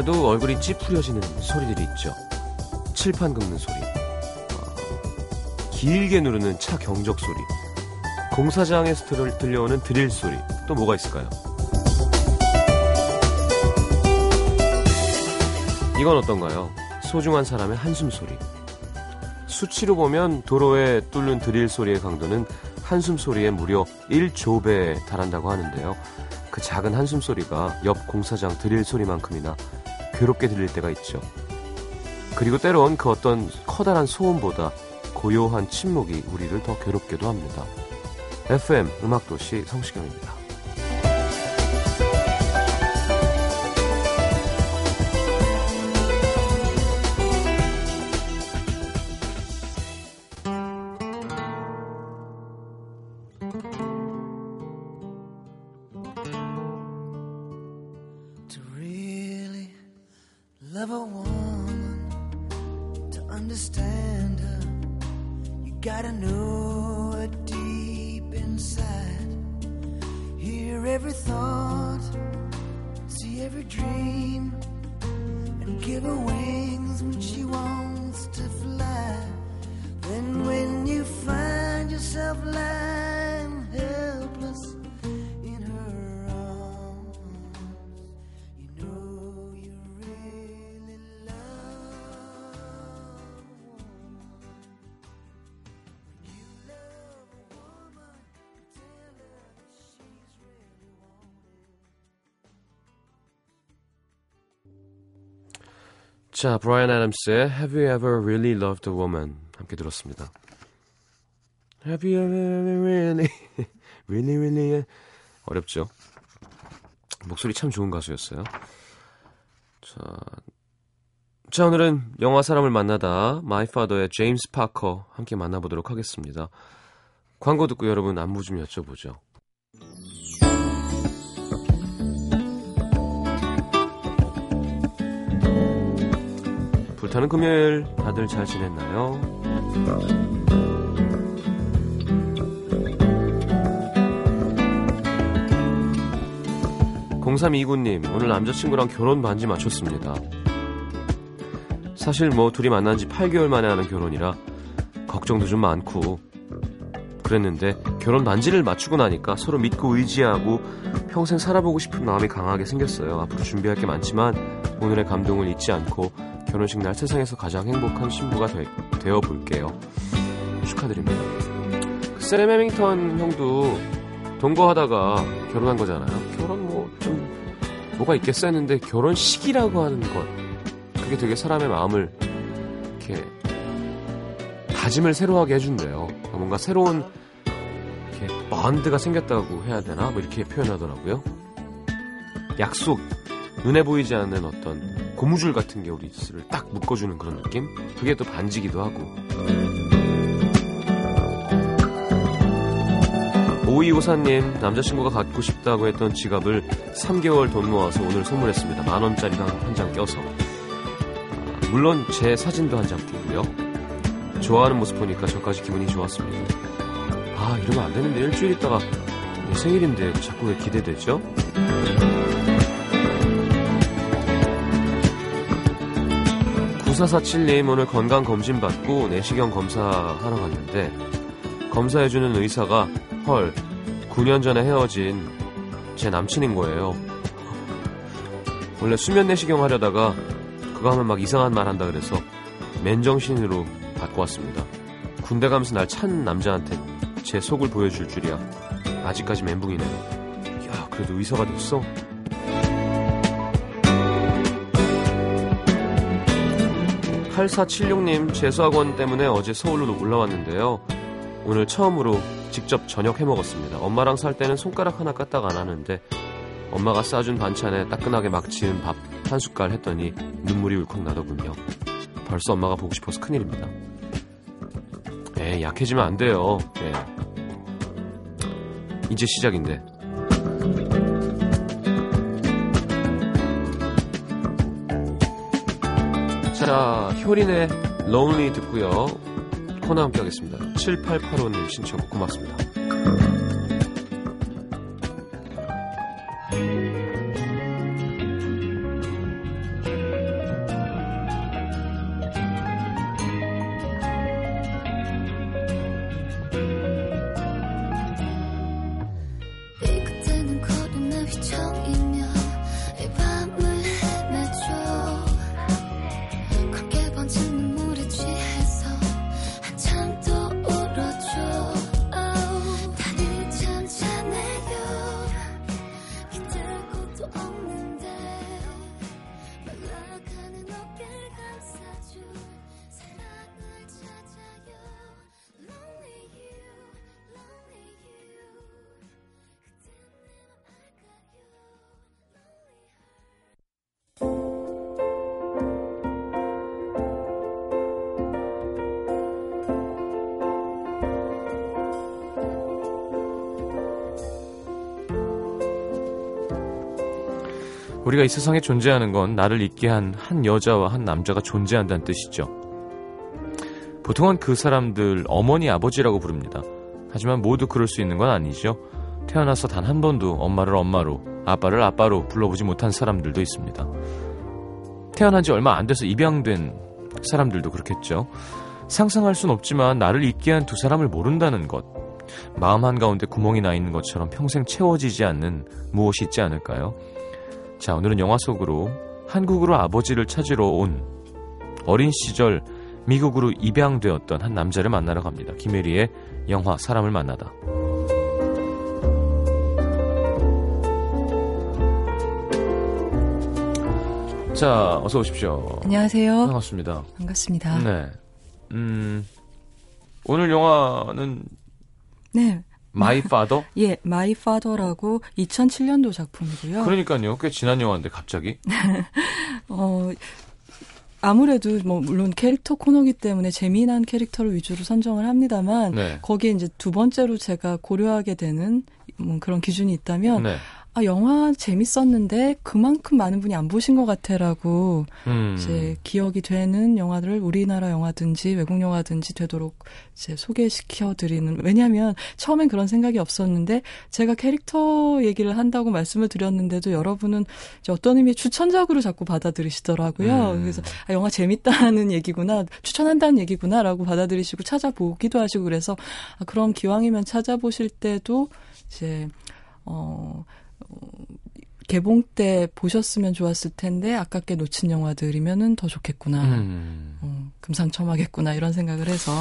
해도 얼굴이 찌푸려지는 소리들이 있죠. 칠판 긁는 소리, 어, 길게 누르는 차 경적 소리, 공사장에서 들려오는 드릴 소리, 또 뭐가 있을까요? 이건 어떤가요? 소중한 사람의 한숨 소리. 수치로 보면 도로에 뚫는 드릴 소리의 강도는 한숨 소리의 무려 1조 배에 달한다고 하는데요. 그 작은 한숨 소리가 옆 공사장 드릴 소리만큼이나 괴롭게 들릴 때가 있죠. 그리고 때론 그 어떤 커다란 소음보다 고요한 침묵이 우리를 더 괴롭게도 합니다. FM 음악도시 성시경입니다. love a woman to understand her. You gotta know her deep inside. Hear every thought, see every dream, and give her wings when she wants to fly. Then when you find yourself lying. 자, 브라이언 애덤스의 Have You Ever Really Loved a Woman 함께 들었습니다. Have you ever really, really, really 어렵죠. 목소리 참 좋은 가수였어요. 자, 자 오늘은 영화 사람을 만나다 마이 파더의 제임스 파커 함께 만나보도록 하겠습니다. 광고 듣고 여러분 안부 좀 여쭤보죠. 불타는 금요일 다들 잘 지냈나요? 0329님, 오늘 남자친구랑 결혼 반지 맞췄습니다. 사실 뭐 둘이 만난 지 8개월 만에 하는 결혼이라 걱정도 좀 많고 그랬는데 결혼 반지를 맞추고 나니까 서로 믿고 의지하고 평생 살아보고 싶은 마음이 강하게 생겼어요. 앞으로 준비할 게 많지만 오늘의 감동을 잊지 않고 결혼식 날 세상에서 가장 행복한 신부가 되, 되어 볼게요. 축하드립니다. 그 세렘 해밍턴 형도 동거하다가 결혼한 거잖아요. 결혼 뭐 좀 뭐가 있겠어 했는데 결혼식이라고 하는 것 그게 되게 사람의 마음을 이렇게 다짐을 새로 하게 해준대요. 뭔가 새로운 이렇게 번드가 생겼다고 해야 되나? 뭐 이렇게 표현하더라고요. 약속, 눈에 보이지 않는 어떤 고무줄 같은 게 우리를 딱 묶어주는 그런 느낌? 그게 또 반지기도 하고. 오이오사님, 남자친구가 갖고 싶다고 했던 지갑을 3개월 돈 모아서 오늘 선물했습니다. 만원짜리랑 한 장 껴서. 아, 물론 제 사진도 한 장 끼고요. 좋아하는 모습 보니까 저까지 기분이 좋았습니다. 아, 이러면 안 되는데 일주일 있다가 내 생일인데 자꾸 왜 기대되죠? 9447님 오늘 건강검진 받고 내시경 검사하러 갔는데 검사해주는 의사가 헐 9년 전에 헤어진 제 남친인 거예요. 원래 수면 내시경 하려다가 그거 하면 막 이상한 말 한다 그래서 맨정신으로 받고 왔습니다. 군대 가면서 날 찬 남자한테 제 속을 보여줄 줄이야. 아직까지 멘붕이네. 야 그래도 의사가 됐어? 8476님 재수학원 때문에 어제 서울로 올라왔는데요. 오늘 처음으로 직접 저녁 해 먹었습니다. 엄마랑 살 때는 손가락 하나 까딱 안 하는데 엄마가 싸준 반찬에 따끈하게 막 지은 밥 한 숟갈 했더니 눈물이 울컥 나더군요. 벌써 엄마가 보고 싶어서 큰일입니다. 에 약해지면 안 돼요. 예. 이제 시작인데. 자, 효린의 Lonely 듣고요. 코너 함께 하겠습니다. 7885님 신청 고맙습니다. 우리가 이 세상에 존재하는 건 나를 잊게 한 한 여자와 한 남자가 존재한다는 뜻이죠. 보통은 그 사람들 어머니 아버지라고 부릅니다. 하지만 모두 그럴 수 있는 건 아니죠. 태어나서 단 한 번도 엄마를 엄마로, 아빠를 아빠로 불러보지 못한 사람들도 있습니다. 태어난 지 얼마 안 돼서 입양된 사람들도 그렇겠죠. 상상할 순 없지만 나를 잊게 한 두 사람을 모른다는 것. 마음 한가운데 구멍이 나 있는 것처럼 평생 채워지지 않는 무엇이 있지 않을까요? 자, 오늘은 영화 속으로 한국으로 아버지를 찾으러 온 어린 시절 미국으로 입양되었던 한 남자를 만나러 갑니다. 김혜리의 영화 사람을 만나다. 자, 어서 오십시오. 안녕하세요. 반갑습니다. 반갑습니다. 네. 음, 오늘 영화는 네. 마이 파더? 예, 마이 파더라고 2007년도 작품이고요. 그러니까요. 꽤 지난 영화인데 갑자기. 어 아무래도 뭐 물론 캐릭터 코너기 때문에 재미난 캐릭터를 위주로 선정을 합니다만 네. 거기에 이제 두 번째로 제가 고려하게 되는 뭐 그런 기준이 있다면 네. 아 영화 재밌었는데 그만큼 많은 분이 안 보신 것 같아라고 음. 이제 기억이 되는 영화들을 우리나라 영화든지 외국 영화든지 되도록 이제 소개시켜 드리는 왜냐하면 처음엔 그런 생각이 없었는데 제가 캐릭터 얘기를 한다고 말씀을 드렸는데도 여러분은 이제 어떤 의미의 추천작으로 자꾸 받아들이시더라고요. 음. 그래서 아, 영화 재밌다는 얘기구나 추천한다는 얘기구나라고 받아들이시고 찾아보기도 하시고 그래서 아, 그럼 기왕이면 찾아보실 때도 이제 어. 어, 개봉 때 보셨으면 좋았을 텐데 아깝게 놓친 영화들이면은 더 좋겠구나. 음. 어, 금상첨화겠구나 이런 생각을 해서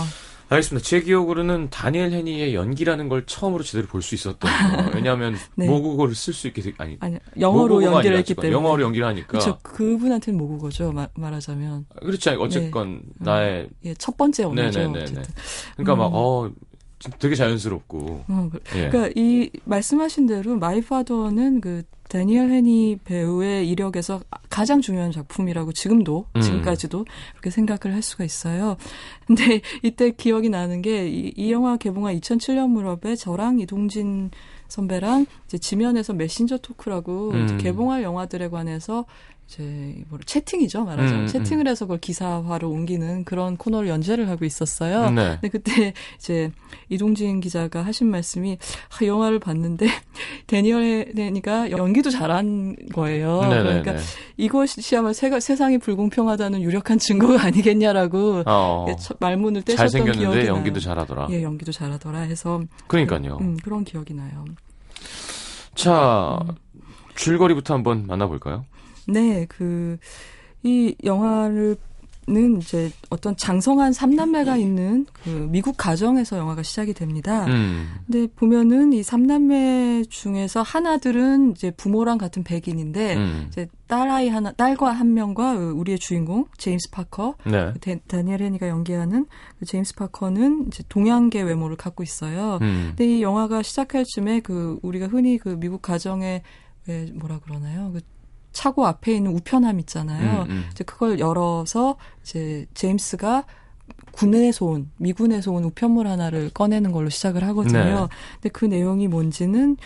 알겠습니다. 제 기억으로는 다니엘 헤니의 연기라는 걸 처음으로 제대로 볼 수 있었던 거. 왜냐하면 네. 모국어를 쓸 수 있게 되, 아니 아니 영어로 연기를 했기 때문에 영어로 연기를 하니까 그렇죠. 그분한테는 모국어죠. 마- 말하자면 그렇지 않 어쨌건 나의 예, 첫 번째 언어죠. 네네네네. 어쨌든. 그러니까 막 음. 어 되게 자연스럽고 어, 그- 예. 그러니까 이 말씀하신 대로 마이 파더는 그 다니엘 헤니 배우의 이력에서 가장 중요한 작품이라고 지금도 음. 지금까지도 그렇게 생각을 할 수가 있어요. 근데 이때 기억이 나는 게이 영화 개봉한 2007년 무렵에 저랑 이동진 선배랑 이제 지면에서 메신저 토크라고 음. 개봉할 영화들에 관해서 이제 뭐 채팅이죠 말하자면 음, 채팅을 해서 그걸 기사화로 옮기는 그런 코너를 연재를 하고 있었어요. 네. 근데 그때 이제 이동진 기자가 하신 말씀이 아, 영화를 봤는데 데니얼 헤니가 연기도 잘한 거예요. 네네네. 그러니까 이것이야말로 세, 세상이 불공평하다는 유력한 증거가 아니겠냐라고 어, 말문을 떼셨던 기억이 잘생겼는데 나요. 연기도 잘하더라. 예, 연기도 잘하더라 해서 그러니까요. 음, 그런 기억이 나요. 자 줄거리부터 한번 만나볼까요? 네, 그, 이 영화를, 는 이제 어떤 장성한 삼남매가 있는 그 미국 가정에서 영화가 시작이 됩니다. 음. 근데 보면은 이 삼남매 중에서 하나들은 이제 부모랑 같은 백인인데 음. 이제 딸아이 하나, 딸과 한 명과 우리의 주인공 제임스 파커, 네. 데, 다니엘 헤니가 연기하는 그 제임스 파커는 이제 동양계 외모를 갖고 있어요. 음. 근데 이 영화가 시작할 쯤에 그 우리가 흔히 그 미국 가정에 왜 뭐라 그러나요? 그 차고 앞에 있는 우편함 있잖아요. 음, 음. 이제 그걸 열어서 이제 제임스가 군에서 온 미군에서 온 우편물 하나를 꺼내는 걸로 시작을 하거든요. 네. 근데 그 내용이 뭔지는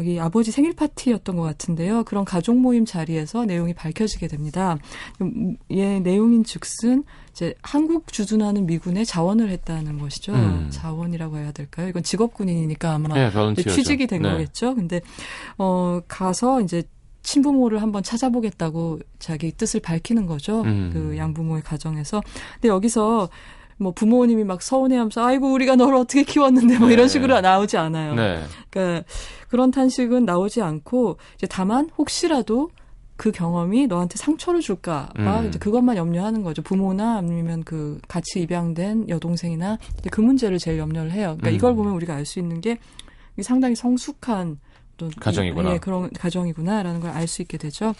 여기 아버지 생일 파티였던 것 같은데요. 그런 가족 모임 자리에서 내용이 밝혀지게 됩니다. 음, 얘 내용인 즉슨 이제 한국 주둔하는 미군에 자원을 했다는 것이죠. 음. 자원이라고 해야 될까요? 이건 직업 군인이니까 아마 네. 취직이 된 네. 거겠죠. 근데 어 가서 이제 친부모를 한번 찾아보겠다고 자기 뜻을 밝히는 거죠. 음. 그 양부모의 가정에서. 근데 여기서 뭐 부모님이 막 서운해하면서 아이고 우리가 너를 어떻게 키웠는데 뭐 네. 이런 식으로 나오지 않아요. 네. 그러니까 그런 탄식은 나오지 않고 이제 다만 혹시라도 그 경험이 너한테 상처를 줄까 봐 음. 이제 그것만 염려하는 거죠. 부모나 아니면 그 같이 입양된 여동생이나 그 문제를 제일 염려를 해요. 그러니까 음. 이걸 보면 우리가 알 수 있는 게 상당히 성숙한 어떤 가정이구나. 예, 그런 가정이구나라는 걸 알 수 있게 되죠.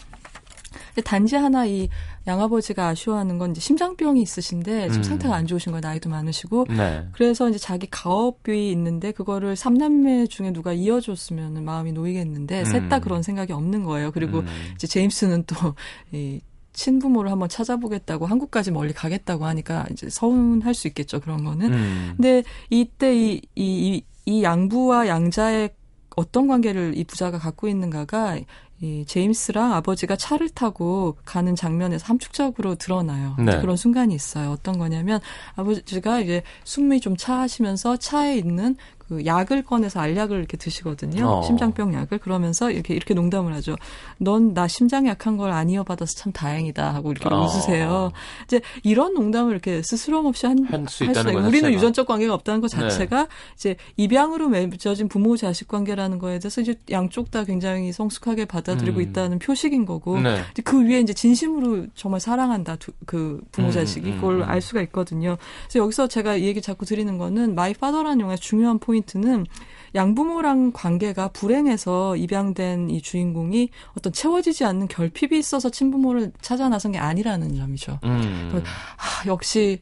단지 하나 이 양아버지가 아쉬워하는 건 이제 심장병이 있으신데 지금 음. 상태가 안 좋으신 거예요. 나이도 많으시고. 네. 그래서 이제 자기 가업이 있는데 그거를 삼남매 중에 누가 이어줬으면 마음이 놓이겠는데 음. 셋다 그런 생각이 없는 거예요. 그리고 음. 이제 제임스는 또 이 친부모를 한번 찾아보겠다고 한국까지 멀리 가겠다고 하니까 이제 서운할 수 있겠죠. 그런 거는. 음. 근데 이때 이, 이, 이 양부와 양자의 어떤 관계를 이 부자가 갖고 있는가가 이 제임스랑 아버지가 차를 타고 가는 장면에서 함축적으로 드러나요. 네. 그런 순간이 있어요. 어떤 거냐면 아버지가 이제 숨이 좀 차하시면서 차에 있는 그 약을 꺼내서 알약을 이렇게 드시거든요. 어. 심장병 약을 그러면서 이렇게 이렇게 농담을 하죠. 넌 나 심장 약한 걸 안 이어받아서 참 다행이다 하고 이렇게 어. 웃으세요. 이제 이런 농담을 이렇게 스스럼 없이 한, 할수 있다는 거 우리는 유전적 관계가 없다는 것 네. 자체가 네. 이제 입양으로 맺어진 부모 자식 관계라는 거에 대해서 이제 양쪽 다 굉장히 성숙하게 받아들이고 음. 있다는 표식인 거고 네. 그 위에 이제 진심으로 정말 사랑한다 두, 그 부모 음, 자식이 음, 그걸 음, 알 수가 있거든요. 그래서 여기서 제가 이 얘기 자꾸 드리는 거는 마이 파더라는 영화의 중요한 포인트 포인트는 양부모랑 관계가 불행해서 입양된 이 주인공이 어떤 채워지지 않는 결핍이 있어서 친부모를 찾아 나선 게 아니라는 점이죠. 음. 아, 역시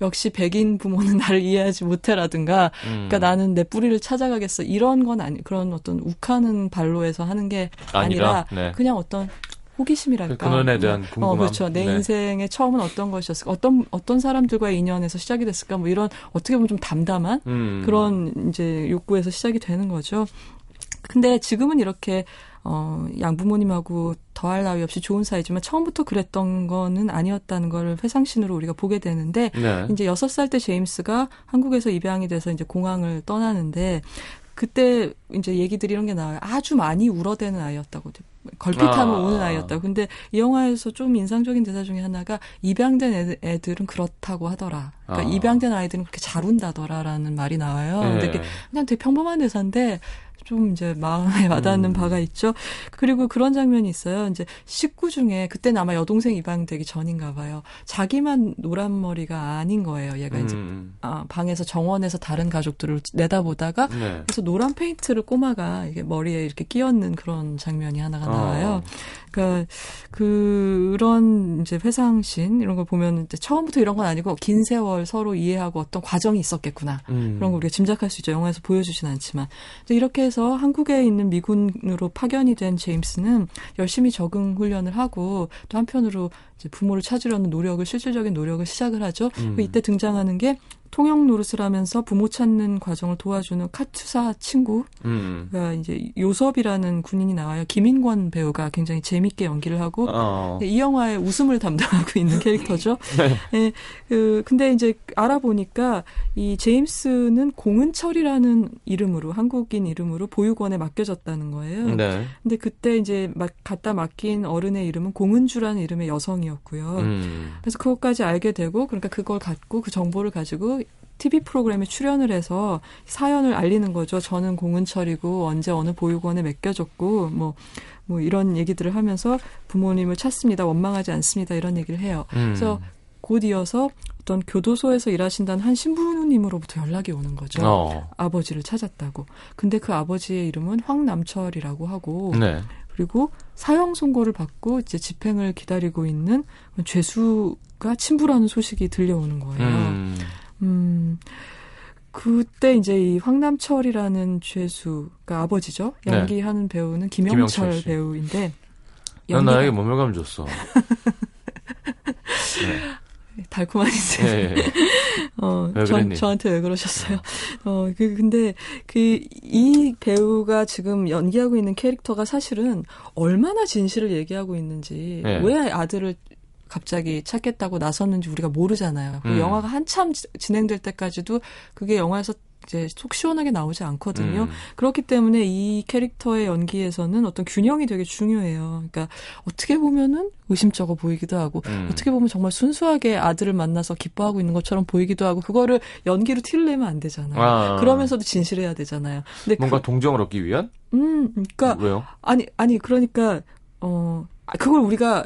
역시 백인 부모는 나를 이해하지 못해라든가, 음. 그러니까 나는 내 뿌리를 찾아가겠어 이런 건 아니 그런 어떤 욱하는 발로에서 하는 게 아니라, 아니라 네. 그냥 어떤 호기심이랄까. 그 근원에 대한 어, 궁금함. 어, 그렇죠. 내 네. 인생의 처음은 어떤 것이었을까? 어떤 어떤 사람들과의 인연에서 시작이 됐을까? 뭐 이런 어떻게 보면 좀 담담한 음. 그런 이제 욕구에서 시작이 되는 거죠. 근데 지금은 이렇게 어, 양부모님하고 더할 나위 없이 좋은 사이지만 처음부터 그랬던 거는 아니었다는 걸 회상신으로 우리가 보게 되는데 네. 이제 여섯 살 때 제임스가 한국에서 입양이 돼서 이제 공항을 떠나는데 그때 이제 얘기들이 이런 게 나와요. 아주 많이 울어대는 아이였다고. 걸핏하면 아. 우는 아이였다고. 근데 이 영화에서 좀 인상적인 대사 중에 하나가 입양된 애들, 은 그렇다고 하더라. 그러니까 아. 입양된 아이들은 그렇게 잘 운다더라라는 말이 나와요. 네. 근데 그냥 되게 평범한 대사인데 좀 이제 마음에 와닿는 음. 바가 있죠. 그리고 그런 장면이 있어요. 이제 식구 중에 그때는 아마 여동생 입양되기 전인가 봐요. 자기만 노란 머리가 아닌 거예요. 얘가 음. 이제 아, 방에서 정원에서 다른 가족들을 내다보다가 네. 그래서 노란 페인트를 꼬마가 이게 머리에 이렇게 끼얹는 그런 장면이 하나가 어. 나와요. 그러니까 그런 이제 회상신 이런 걸 보면 이제 처음부터 이런 건 아니고 긴 세월 서로 이해하고 어떤 과정이 있었겠구나 음. 그런 걸 우리가 짐작할 수 있죠. 영화에서 보여주진 않지만 이렇게 해서 한국에 있는 미군으로 파견이 된 제임스는 열심히 적응 훈련을 하고 또 한편으로 부모를 찾으려는 노력을 실질적인 노력을 시작을 하죠. 음. 이때 등장하는 게 통역 노릇을 하면서 부모 찾는 과정을 도와주는 카투사 친구가 음. 이제 요섭이라는 군인이 나와요. 김인권 배우가 굉장히 재밌게 연기를 하고 어. 이 영화의 웃음을 담당하고 있는 캐릭터죠. 네. 네. 그 근데 이제 알아보니까 이 제임스는 공은철이라는 이름으로 한국인 이름으로 보육원에 맡겨졌다는 거예요. 네. 근데 그때 이제 막 갖다 맡긴 어른의 이름은 공은주라는 이름의 여성이 었고요. 음. 그래서 그것까지 알게 되고 그러니까 그걸 갖고 그 정보를 가지고 TV 프로그램에 출연을 해서 사연을 알리는 거죠. 저는 공은철이고 언제 어느 보육원에 맡겨졌고 뭐, 뭐 이런 얘기들을 하면서 부모님을 찾습니다. 원망하지 않습니다. 이런 얘기를 해요. 음. 그래서 곧 이어서 어떤 교도소에서 일하신다는 한 신부님으로부터 연락이 오는 거죠. 어. 아버지를 찾았다고. 근데 그 아버지의 이름은 황남철이라고 하고 네. 그리고 사형 선고를 받고 이제 집행을 기다리고 있는 죄수가 친부라는 소식이 들려오는 거예요. 음. 음, 그때 이제 이 황남철이라는 죄수, 그러니까 아버지죠. 네. 연기하는 네. 배우는 김영철, 김영철 배우인데. 난 나에게 모멸감 줬어. 네. 달콤한 인생. 네, 네. 어, 저, 저한테 왜 그러셨어요? 어, 그, 근데, 그, 이 배우가 지금 연기하고 있는 캐릭터가 사실은 얼마나 진실을 얘기하고 있는지, 네. 왜 아들을 갑자기 찾겠다고 나섰는지 우리가 모르잖아요. 그 음. 영화가 한참 진행될 때까지도 그게 영화에서 이제 속 시원하게 나오지 않거든요. 음. 그렇기 때문에 이 캐릭터의 연기에서는 어떤 균형이 되게 중요해요. 그러니까 어떻게 보면은 의심쩍어 보이기도 하고 음. 어떻게 보면 정말 순수하게 아들을 만나서 기뻐하고 있는 것처럼 보이기도 하고 그거를 연기로 티를 내면 안 되잖아요. 아. 그러면서도 진실해야 되잖아요. 근데 뭔가 그, 동정을 얻기 위한? 음, 그러니까 왜요? 아니 아니 그러니까 어 아, 그걸 우리가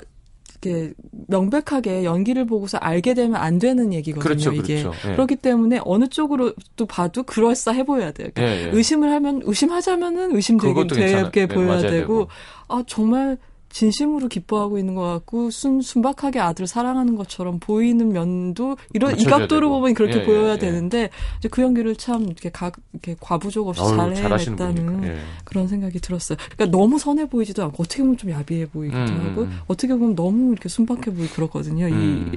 이렇게 명백하게 연기를 보고서 알게 되면 안 되는 얘기거든요. 그렇죠, 이게 그렇죠. 예. 그렇기 때문에 어느 쪽으로 또 봐도 그럴싸해 보여야 돼요. 그러니까 예, 예. 의심을 하면 의심하자면은 의심되게. 되게 네, 보여야 되고 되고. 아 정말 진심으로 기뻐하고 있는 것 같고 순 순박하게 아들을 사랑하는 것처럼 보이는 면도 이런 이 각도로 되고. 보면 그렇게 예, 보여야 예, 예. 되는데 이제 그 연기를 참 이렇게 각 이렇게 과부족 없이 잘 해냈다는. 예. 그런 생각이 들었어요. 그러니까 너무 선해 보이지도 않고 어떻게 보면 좀 야비해 보이기도 음, 하고 음. 어떻게 보면 너무 이렇게 순박해 보이고 그렇거든요. 음.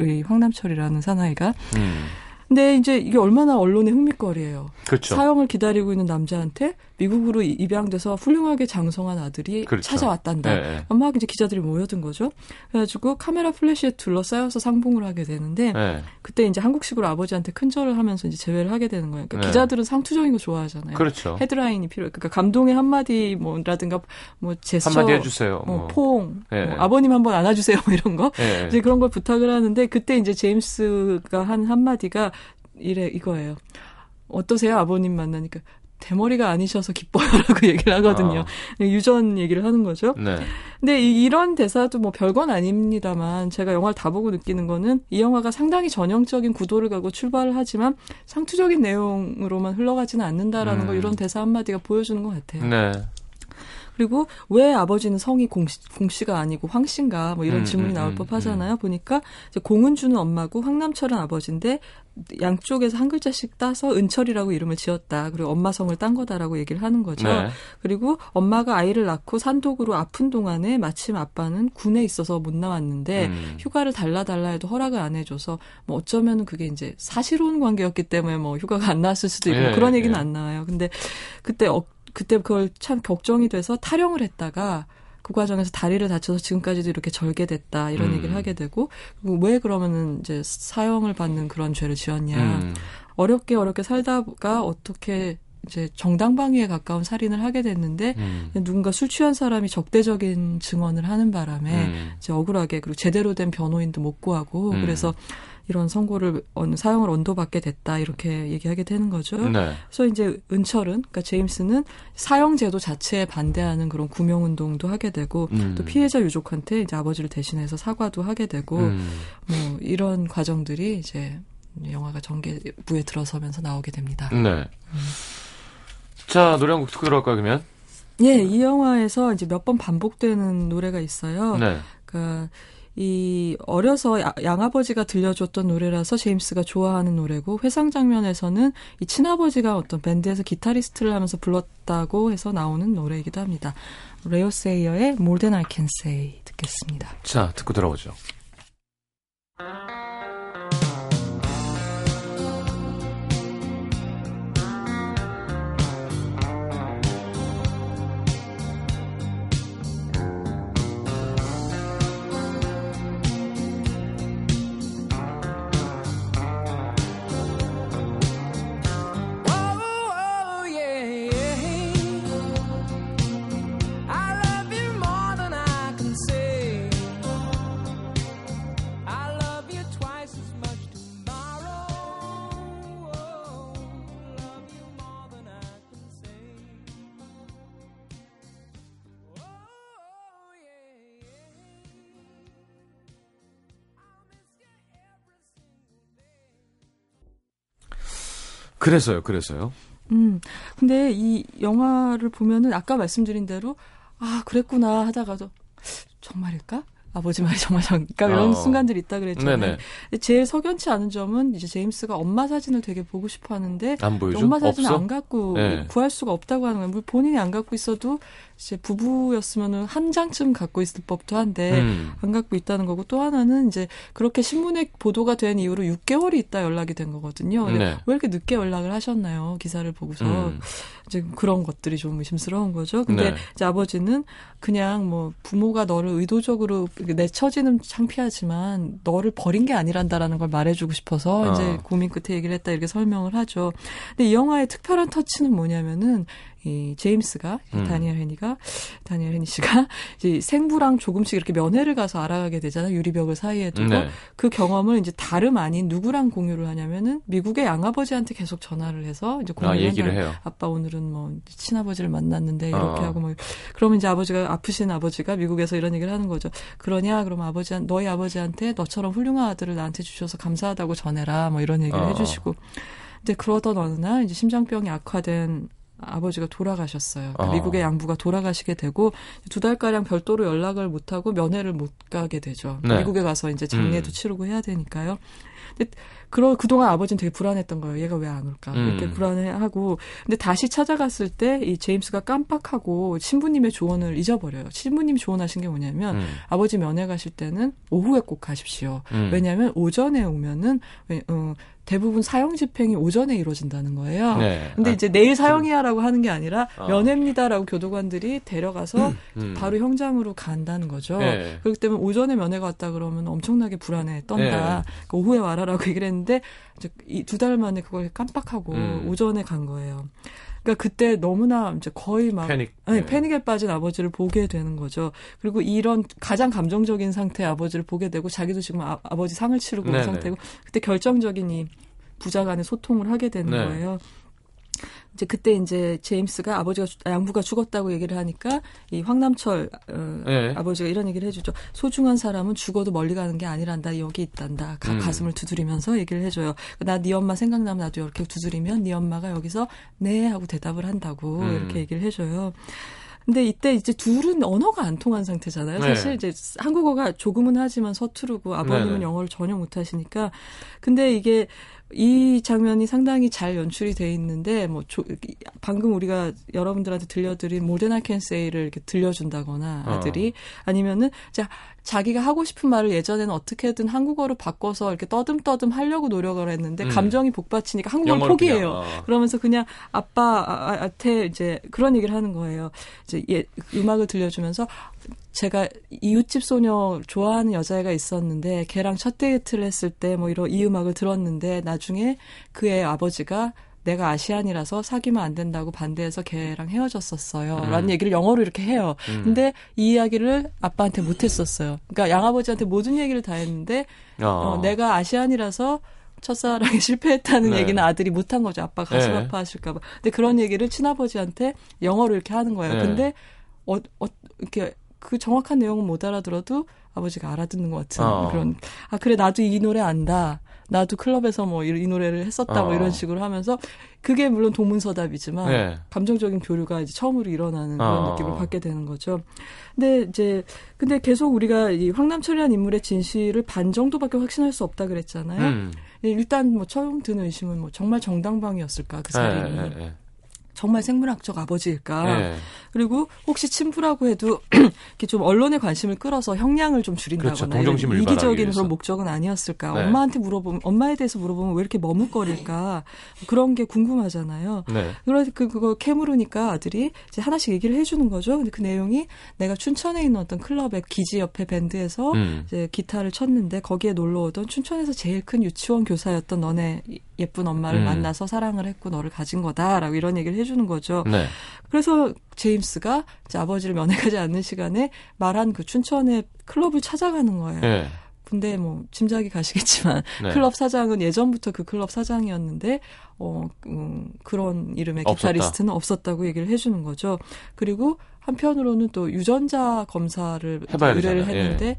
이, 이 황남철이라는 사나이가. 음. 근데 이제 이게 얼마나 언론의 흥미거리예요. 그렇죠. 사형을 기다리고 있는 남자한테 미국으로 이- 입양돼서 훌륭하게 장성한 아들이 그렇죠. 찾아왔단다. 예, 예. 막 이제 기자들이 모여든 거죠. 그래가지고 카메라 플래시에 둘러싸여서 상봉을 하게 되는데 예. 그때 이제 한국식으로 아버지한테 큰절을 하면서 이제 제외를 하게 되는 거예요. 그러니까 네. 기자들은 상투적인 거 좋아하잖아요. 그렇죠. 헤드라인이 필요해. 그러니까 감동의 한마디 뭐라든가 뭐 제스처, 한마디 해주세요. 뭐 뭐. 포옹, 예. 뭐 아버님 한번 안아주세요, 뭐 이런 거. 예. 이제 그런 걸 부탁을 하는데 그때 이제 제임스가 한 한마디가 이래 이거예요. 어떠세요, 아버님 만나니까 대머리가 아니셔서 기뻐요라고 얘기를 하거든요. 유전 얘기를 하는 거죠. 네. 근데 이, 이런 대사도 뭐 별건 아닙니다만 제가 영화를 다 보고 느끼는 거는 이 영화가 상당히 전형적인 구도를 가고 출발을 하지만 상투적인 내용으로만 흘러가지는 않는다라는 음. 거 이런 대사 한마디가 보여주는 것 같아요. 네. 그리고 왜 아버지는 성이 공씨, 공씨가 아니고 황씨인가 뭐 이런 음, 질문이 음, 나올 음, 법하잖아요. 보니까 이제 공은주는 엄마고 황남철은 아버지인데 양쪽에서 한 글자씩 따서 은철이라고 이름을 지었다. 그리고 엄마 성을 딴 거다라고 얘기를 하는 거죠. 네. 그리고 엄마가 아이를 낳고 산독으로 아픈 동안에 마침 아빠는 군에 있어서 못 나왔는데 음. 휴가를 달라 달라 해도 허락을 안 해줘서 뭐 어쩌면 그게 이제 사실혼 관계였기 때문에 뭐 휴가가 안 나왔을 수도 있고 예, 그런 얘기는 예. 안 나와요. 근데 그때 어, 그때 그걸 참 걱정이 돼서 타령을 했다가 그 과정에서 다리를 다쳐서 지금까지도 이렇게 절개됐다 이런 음. 얘기를 하게 되고 왜 그러면은 이제 사형을 받는 그런 죄를 지었냐 음. 어렵게 어렵게 살다가 어떻게 이제 정당방위에 가까운 살인을 하게 됐는데 음. 누군가 술 취한 사람이 적대적인 증언을 하는 바람에 음. 이제 억울하게 그리고 제대로 된 변호인도 못 구하고 음. 그래서 이런 선고를 언- 사형을 언도받게 됐다 이렇게 얘기하게 되는 거죠. 네. 그래서 이제 은철은 그러니까 제임스는 사형 제도 자체에 반대하는 그런 구명 운동도 하게 되고 음. 또 피해자 유족한테 이제 아버지를 대신해서 사과도 하게 되고 음. 뭐 이런 과정들이 이제 영화가 전개부에 들어서면서 나오게 됩니다. 네. 자, 노래 한 곡 듣고 들어갈까요, 그러면? 예, 이 영화에서 이제 몇 번 반복되는 노래가 있어요. 네. 그러니까 이 어려서 야- 양아버지가 들려줬던 노래라서 제임스가 좋아하는 노래고 회상 장면에서는 이 친아버지가 어떤 밴드에서 기타리스트를 하면서 불렀다고 해서 나오는 노래이기도 합니다. 레오 세이어의 More Than I Can Say 듣겠습니다. 자, 듣고 들어오죠. 그래서요, 그래서요. 음, 근데 이 영화를 보면은 아까 말씀드린 대로 아 그랬구나 하다가도 정말일까? 아버지 말이 정말 정일까? 이런 어. 순간들이 있다 그랬잖아요. 제일 석연치 않은 점은 이제 제임스가 엄마 사진을 되게 보고 싶어 하는데? 엄마 사진을 없어? 안 갖고 네. 구할 수가 없다고 하는 거예요. 물 본인이 안 갖고 있어도 이제 부부였으면은 한 장쯤 갖고 있을 법도 한데 음. 안 갖고 있다는 거고 또 하나는 이제 그렇게 신문에 보도가 된 이후로 6개월이 있다 연락이 된 거거든요. 네. 왜 이렇게 늦게 연락을 하셨나요? 기사를 보고서 음. 이제 그런 것들이 좀 의심스러운 거죠. 근데 네. 이제 아버지는 그냥 뭐 부모가 너를 의도적으로 내 처지는 창피하지만 너를 버린 게 아니란다라는 걸 말해주고 싶어서 어. 이제 고민 끝에 얘기를 했다 이렇게 설명을 하죠. 근데 이 영화의 특별한 터치는 뭐냐면은 이 제임스가 이 음. 다니엘 헤니가 다니엘 헤니 씨가 이제 생부랑 조금씩 이렇게 면회를 가서 알아가게 되잖아요. 유리벽을 사이에 두고 네. 그 경험을 이제 다름 아닌 누구랑 공유를 하냐면은 미국의 양아버지한테 계속 전화를 해서 이제 공유를 아, 얘기를 해요. 아빠 오늘은 뭐 친아버지를 만났는데 이렇게 어. 하고 뭐 그러면 이제 아버지가 아프신 아버지가 미국에서 이런 얘기를 하는 거죠. 그러냐? 그러면 아버지 너희 아버지한테 너처럼 훌륭한 아들을 나한테 주셔서 감사하다고 전해라. 뭐 이런 얘기를 어. 해주시고. 근데 그러던 어느 날 이제 심장병이 악화된 아버지가 돌아가셨어요. 그 어. 미국의 양부가 돌아가시게 되고 두 달가량 별도로 연락을 못하고 면회를 못 가게 되죠. 네. 미국에 가서 이제 장례도 음. 치르고 해야 되니까요. 근데 그러 그동안 아버지는 되게 불안했던 거예요. 얘가 왜 안 올까? 이렇게 음. 불안해하고 근데 다시 찾아갔을 때 이 제임스가 깜빡하고 신부님의 조언을 잊어버려요. 신부님이 조언하신 게 뭐냐면 음. 아버지 면회 가실 때는 오후에 꼭 가십시오. 음. 왜냐하면 오전에 오면은 왜, 어, 대부분 사형 집행이 오전에 이루어진다는 거예요. 네. 근데 아, 이제 내일 사형이야라고 하는 게 아니라 어. 면회입니다라고 교도관들이 데려가서 음. 바로 형장으로 간다는 거죠. 네. 그렇기 때문에 오전에 면회 갔다 그러면 엄청나게 불안해 떤다. 네. 그러니까 오후에 와라라고 얘기를 했는데 두달 만에 그걸 깜빡하고 음. 오전에 간 거예요. 그러니까 그때 너무나 이제 거의 막 패닉. 아니, 네. 패닉에 빠진 아버지를 보게 되는 거죠. 그리고 이런 가장 감정적인 상태의 아버지를 보게 되고 자기도 지금 아, 버지 상을 치르고 있는 네네. 상태고 그때 결정적인 이 부자 간의 소통을 하게 되는 네. 거예요. 이제 그때 이제 제임스가 아버지가 죽- 양부가 죽었다고 얘기를 하니까 이 황남철 어, 네. 아버지가 이런 얘기를 해주죠. 소중한 사람은 죽어도 멀리 가는 게 아니란다. 여기 있단다. 가, 음. 가슴을 두드리면서 얘기를 해줘요. 나 네 엄마 생각나면 나도 이렇게 두드리면 네 엄마가 여기서 네 하고 대답을 한다고 음. 이렇게 얘기를 해줘요. 근데 이때 이제 둘은 언어가 안 통한 상태잖아요. 네. 사실 이제 한국어가 조금은 하지만 서투르고 아버님은 네네. 영어를 전혀 못 하시니까. 근데 이게 이 장면이 상당히 잘 연출이 돼 있는데 뭐 조- 방금 우리가 여러분들한테 들려드린 모던 아켄세이를 이렇게 들려준다거나 어. 아들이 아니면은 자 자기가 하고 싶은 말을 예전에는 어떻게든 한국어로 바꿔서 이렇게 떠듬떠듬 하려고 노력을 했는데 음. 감정이 복받치니까 한국어를 포기해요. 그냥, 어. 그러면서 그냥 아빠한테 이제 그런 얘기를 하는 거예요. 이제 예, 음악을 들려주면서 제가 이웃집 소녀 좋아하는 여자애가 있었는데 걔랑 첫 데이트를 했을 때 뭐 이런 이 음악을 들었는데 나중에 그의 아버지가 내가 아시안이라서 사귀면 안 된다고 반대해서 걔랑 헤어졌었어요. 음. 라는 얘기를 영어로 이렇게 해요. 음. 근데 이 이야기를 아빠한테 못 했었어요. 그러니까 양아버지한테 모든 얘기를 다 했는데 어. 어, 내가 아시안이라서 첫사랑에 실패했다는 네. 얘기는 아들이 못한 거죠. 아빠 가슴 네. 아파하실까봐. 근데 그런 얘기를 친아버지한테 영어로 이렇게 하는 거예요. 네. 근데 어, 어, 이렇게 그 정확한 내용은 못 알아들어도 아버지가 알아듣는 것 같은 어. 그런. 아 그래 나도 이 노래 안다. 나도 클럽에서 뭐 이 노래를 했었다 뭐 어. 이런 식으로 하면서 그게 물론 동문서답이지만 네. 감정적인 교류가 이제 처음으로 일어나는 그런 어. 느낌을 받게 되는 거죠. 근데 이제 근데 계속 우리가 이 황남철이라는 인물의 진실을 반 정도밖에 확신할 수 없다 그랬잖아요. 음. 일단 뭐 처음 드는 의심은 뭐 정말 정당방위였을까 그 살인이 네, 네, 네. 정말 생물학적 아버지일까 네. 그리고 혹시 친부라고 해도 이렇게 좀 언론의 관심을 끌어서 형량을 좀 줄인다거나 그렇죠. 이기적인. 그런 목적은 아니었을까 네. 엄마한테 물어보면 엄마에 대해서 물어보면 왜 이렇게 머뭇거릴까 그런 게 궁금하잖아요. 네. 그래서 그 그거 캐물으니까 아들이 이제 하나씩 얘기를 해주는 거죠. 근데 그 내용이 내가 춘천에 있는 어떤 클럽의 기지 옆에 밴드에서 음. 이제 기타를 쳤는데 거기에 놀러 오던 춘천에서 제일 큰 유치원 교사였던 너네 예쁜 엄마를 음. 만나서 사랑을 했고 너를 가진 거다라고 이런 얘기를 해주는 거죠. 네. 그래서 제임스가 아버지를 면회가지 않는 시간에 말한 그 춘천의 클럽을 찾아가는 거예요. 네. 근데 뭐 짐작이 가시겠지만 네. 클럽 사장은 예전부터 그 클럽 사장이었는데 어 음, 그런 이름의 없었다. 기타리스트는 없었다고 얘기를 해주는 거죠. 그리고 한편으로는 또 유전자 검사를 해봐야 의뢰를 되잖아요. 예. 했는데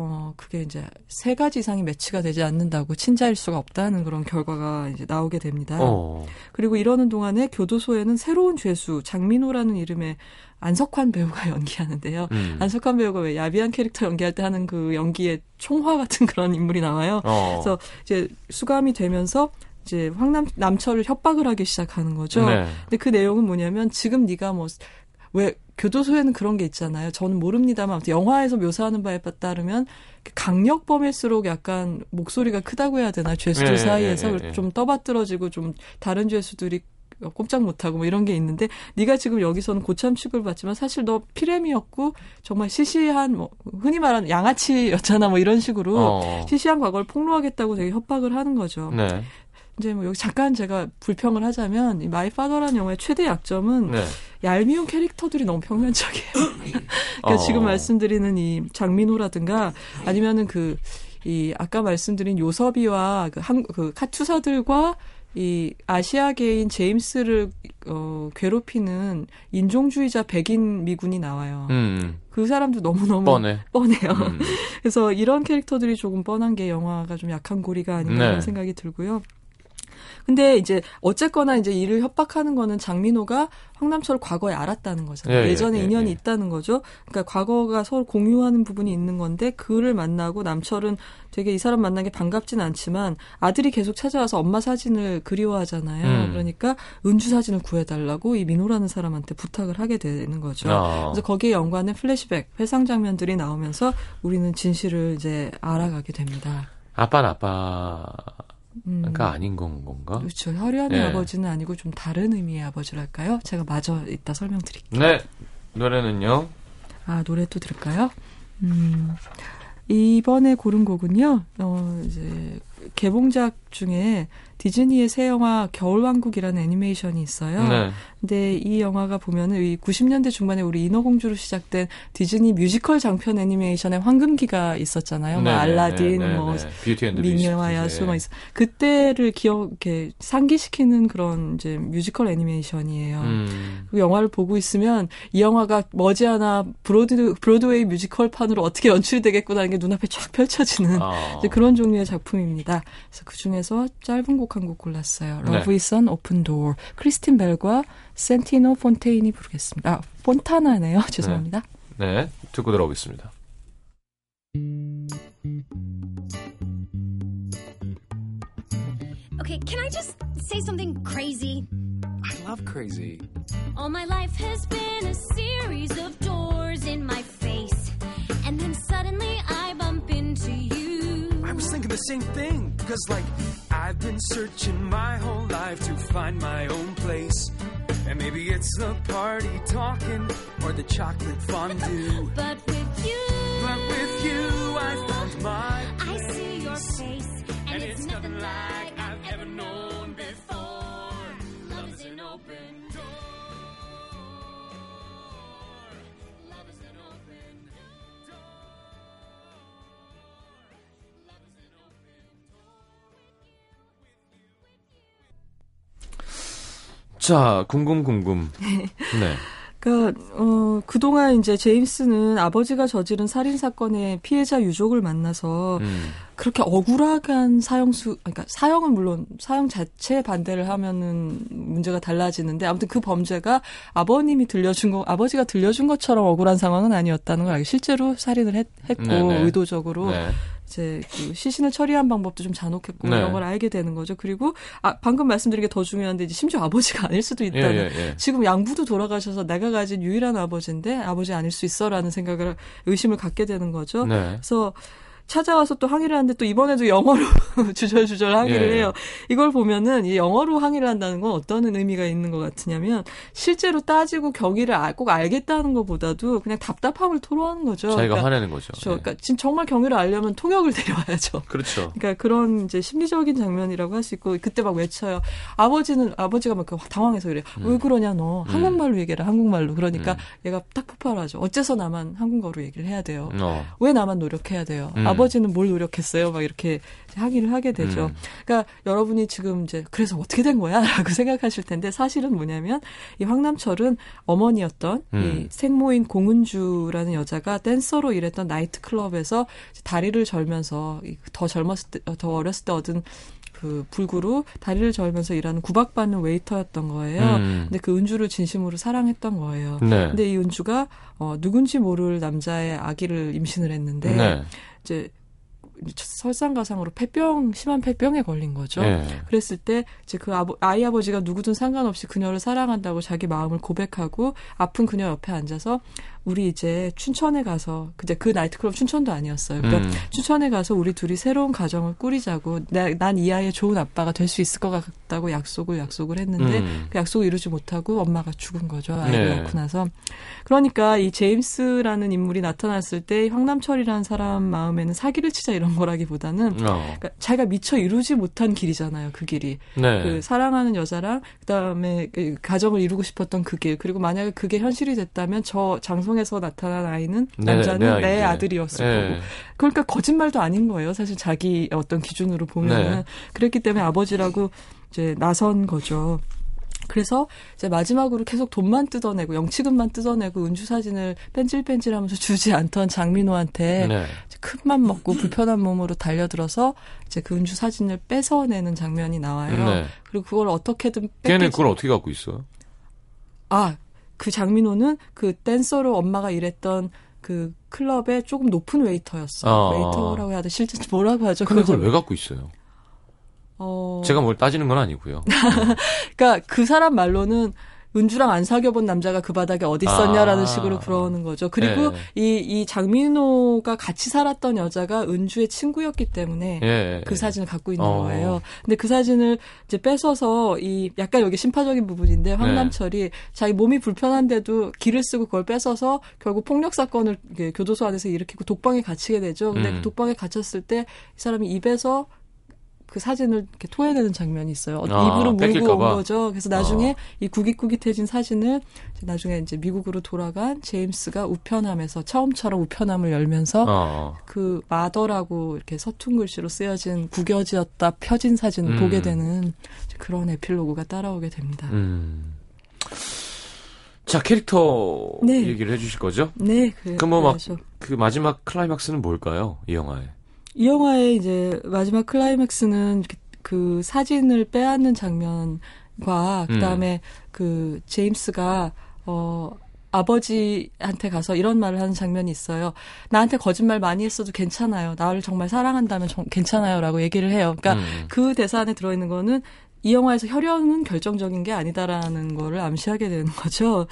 어 그게 이제 세 가지 이상이 매치가 되지 않는다고 친자일 수가 없다는 그런 결과가 이제 나오게 됩니다. 어. 그리고 이러는 동안에 교도소에는 새로운 죄수 장민호라는 이름의 안석환 배우가 연기하는데요. 음. 안석환 배우가 왜 야비한 캐릭터 연기할 때 하는 그 연기의 총화 같은 그런 인물이 나와요. 어. 그래서 이제 수감이 되면서 이제 황남 남철을 협박을 하기 시작하는 거죠. 네. 근데 그 내용은 뭐냐면 지금 네가 뭐왜 교도소에는 그런 게 있잖아요. 저는 모릅니다만 아무튼 영화에서 묘사하는 바에 따르면 강력범일수록 약간 목소리가 크다고 해야 되나 죄수들 예, 사이에서 예, 예, 예. 좀 떠받들어지고 좀 다른 죄수들이 꼼짝 못하고 뭐 이런 게 있는데 네가 지금 여기서는 고참 취급을 받지만 사실 너 피라미였고 정말 시시한 뭐 흔히 말하는 양아치였잖아 뭐 이런 식으로 어. 시시한 과거를 폭로하겠다고 되게 협박을 하는 거죠. 네. 이제 뭐 여기 잠깐 제가 불평을 하자면 이 마이 파더라는 영화의 최대 약점은 네. 얄미운 캐릭터들이 너무 평면적이에요. 그러니까 어. 지금 말씀드리는 이 장민호라든가 아니면은 그 이 아까 말씀드린 요섭이와 그, 한, 그 카투사들과 이 아시아계인 제임스를 어, 괴롭히는 인종주의자 백인 미군이 나와요. 음. 그 사람도 너무너무 뻔해. 뻔해요. 음. 그래서 이런 캐릭터들이 조금 뻔한 게 영화가 좀 약한 고리가 아닌가 네. 하는 생각이 들고요. 근데 이제 어쨌거나 이제 이를 협박하는 거는 장민호가 황남철을 과거에 알았다는 거잖아요. 예, 예, 예, 전에 예, 인연이 예. 있다는 거죠. 그러니까 과거가 서로 공유하는 부분이 있는 건데 그를 만나고 남철은 되게 이 사람 만난 게 반갑진 않지만 아들이 계속 찾아와서 엄마 사진을 그리워하잖아요. 음. 그러니까 은주 사진을 구해달라고 이 민호라는 사람한테 부탁을 하게 되는 거죠. 어. 그래서 거기에 연관된 플래시백, 회상 장면들이 나오면서 우리는 진실을 이제 알아가게 됩니다. 아빠는 아빠가 음, 아닌 건 건가? 그렇죠. 혈연의 예. 아버지는 아니고 좀 다른 의미의 아버지랄까요? 제가 마저 이따 설명드릴게요. 네. 노래는요? 아, 노래 또 들을까요? 음, 이번에 고른 곡은요, 어, 이제, 개봉작 중에 디즈니의 새 영화 겨울왕국이라는 애니메이션이 있어요. 네. 근데 이 영화가 보면은 이 90년대 중반에 우리 인어공주로 시작된 디즈니 뮤지컬 장편 애니메이션의 황금기가 있었잖아요. 뭐 네, 네, 알라딘, 네, 네, 뭐 네. Beauty and 미녀와. 야수 네. 막 있어. 그때를 기억 이렇게 상기시키는 그런 이제 뮤지컬 애니메이션이에요. 음. 그 영화를 보고 있으면 이 영화가 머지않아 브로드, 브로드웨이 뮤지컬 판으로 어떻게 연출이 되겠구나는 게 눈앞에 쫙 펼쳐지는 아. 이제 그런 종류의 작품입니다. 그래서 그 중에서 짧은 곡한 곡 골랐어요. 네. Love is an Open Door. 크리스틴 벨과 센티노 폰테인이 부르겠습니다. 아, 폰타나네요. 죄송합니다. 네. 듣고 들어오겠습니다. Okay, can I just say something crazy? I love crazy. All my life has been a series of doors in my face. And then suddenly I bump into you. I was thinking the same thing. Cause, like, I've been searching my whole life to find my own place. And maybe it's the party talking or the chocolate fondue. But with you, But with you, I found my I see your face. And, And it's, nothing like 자, 궁금 궁금. 네. 그러니까 어 그동안 이제 제임스는 아버지가 저지른 살인 사건의 피해자 유족을 만나서 음. 그렇게 억울한 사형수 그러니까 사형은 물론 사형 자체 반대를 하면은 문제가 달라지는데 아무튼 그 범죄가 아버님이 들려준 거 아버지가 들려준 것처럼 억울한 상황은 아니었다는 걸 알고 실제로 살인을 했, 고 네네. 의도적으로 네. 이제 그 시신을 처리한 방법도 좀 잔혹했고 네. 이런 걸 알게 되는 거죠. 그리고 아 방금 말씀드린 게 더 중요한데 이제 심지어 아버지가 아닐 수도 예, 있다는 예, 예. 지금 양부도 돌아가셔서 내가 가진 유일한 아버지인데 아버지 아닐 수 있어라는 생각을 의심을 갖게 되는 거죠. 네. 그래서 찾아와서 또 항의를 하는데 또 이번에도 영어로 주절주절 항의를 예. 해요. 이걸 보면은 이 영어로 항의를 한다는 건 어떤 의미가 있는 것 같으냐면 실제로 따지고 경위를 알- 꼭 알겠다는 것보다도 그냥 답답함을 토로하는 거죠. 자기가 그러니까, 화내는 거죠. 그렇죠. 네. 그러니까 진 정말 경위를 알려면 통역을 데려와야죠. 그렇죠. 그러니까 그런 이제 심리적인 장면이라고 할 수 있고 그때 막 외쳐요. 아버지는 아버지가 막 당황해서 그래. 왜 그러냐 너 음. 한국말로 얘기해라 한국말로. 그러니까 음. 얘가 딱 폭발하죠. 어째서 나만 한국어로 얘기를 해야 돼요. 어. 왜 나만 노력해야 돼요? 음. 아버지는 뭘 노력했어요? 막 이렇게 항의를 하게 되죠. 음. 그러니까 여러분이 지금 이제 그래서 어떻게 된 거야? 라고 생각하실 텐데 사실은 뭐냐면 이 황남철은 어머니였던 이 음. 생모인 공은주라는 여자가 댄서로 일했던 나이트 클럽에서 이제 다리를 절면서 이더 젊었을 때, 더 어렸을 때 얻은 그 불구로 다리를 절면서 일하는 구박받는 웨이터였던 거예요. 음. 근데 그 은주를 진심으로 사랑했던 거예요. 네. 근데 이 은주가 어 누군지 모를 남자의 아기를 임신을 했는데 네. 이제 설상가상으로 폐병 심한 폐병에 걸린 거죠. 예. 그랬을 때 이제 그 아버, 아이 아버지가 누구든 상관없이 그녀를 사랑한다고 자기 마음을 고백하고 아픈 그녀 옆에 앉아서 우리 이제 춘천에 가서 그제 그 나이트클럽 춘천도 아니었어요. 그러니까 음. 춘천에 가서 우리 둘이 새로운 가정을 꾸리자고 난 이 아이의 좋은 아빠가 될 수 있을 것 같다고 약속을 약속을 했는데 음. 그 약속을 이루지 못하고 엄마가 죽은 거죠. 아이를 네. 낳고 나서. 그러니까 이 제임스라는 인물이 나타났을 때 황남철이라는 사람 마음에는 사기를 치자 이런 거라기보다는 어. 그러니까 자기가 미처 이루지 못한 길이잖아요. 그 길이. 네. 그 사랑하는 여자랑 그다음에 그 가정을 이루고 싶었던 그 길. 그리고 만약에 그게 현실이 됐다면 저 장성 에서 나타난 아이는 네, 남자는 네, 내 아이인데. 아들이었을 예. 거고. 그러니까 거짓말도 아닌 거예요. 사실 자기 어떤 기준으로 보면은 네. 그랬기 때문에 아버지라고 이제 나선 거죠. 그래서 이제 마지막으로 계속 돈만 뜯어내고 영치금만 뜯어내고 은주 사진을 뺀질뺀질하면서 주지 않던 장민호한테 네. 큰맘 먹고 불편한 몸으로 달려들어서 이제 그 은주 사진을 뺏어내는 장면이 나와요. 네. 그리고 그걸 어떻게든 걔는 뺏기지- 그걸 어떻게 갖고 있어요? 아, 그 장민호는 그 댄서로 엄마가 일했던 그 클럽의 조금 높은 웨이터였어요. 아. 웨이터라고 해야 돼. 실제 뭐라고 하죠? 그걸 그걸 왜 갖고 있어요? 어, 제가 뭘 따지는 건 아니고요. 그러니까 그 사람 말로는 은주랑 안 사귀어본 남자가 그 바닥에 어디 있었냐라는 아. 식으로 그러는 거죠. 그리고 네. 이, 이 장민호가 같이 살았던 여자가 은주의 친구였기 때문에 예. 그 사진을 갖고 있는 어. 거예요. 근데 그 사진을 이제 뺏어서 이 약간 여기 심파적인 부분인데 황남철이 네. 자기 몸이 불편한데도 기를 쓰고 그걸 뺏어서 결국 폭력 사건을 교도소 안에서 일으키고 독방에 갇히게 되죠. 근데 음. 그 독방에 갇혔을 때 이 사람이 입에서 그 사진을 이렇게 토해내는 장면이 있어요. 아, 입으로 물고 온 봐? 거죠. 그래서 나중에 어. 이 구깃구깃해진 사진을 이제 나중에 이제 미국으로 돌아간 제임스가 우편함에서 처음처럼 우편함을 열면서 어. 그 마더라고 이렇게 서툰 글씨로 쓰여진 구겨지었다 펴진 사진을 음. 보게 되는 그런 에필로그가 따라오게 됩니다. 음. 자, 캐릭터 네. 얘기를 해주실 거죠? 네, 그래, 그럼 뭐 막- 그래서 그 마지막 클라이막스는 뭘까요? 이 영화에. 이 영화의 이제 마지막 클라이맥스는 그 사진을 빼앗는 장면과 음. 그다음에 그 제임스가 어 아버지한테 가서 이런 말을 하는 장면이 있어요. 나한테 거짓말 많이 했어도 괜찮아요. 나를 정말 사랑한다면 정- 괜찮아요라고 얘기를 해요. 그러니까 음. 그 대사 안에 들어 있는 거는 이 영화에서 혈연은 결정적인 게 아니다라는 거를 암시하게 되는 거죠.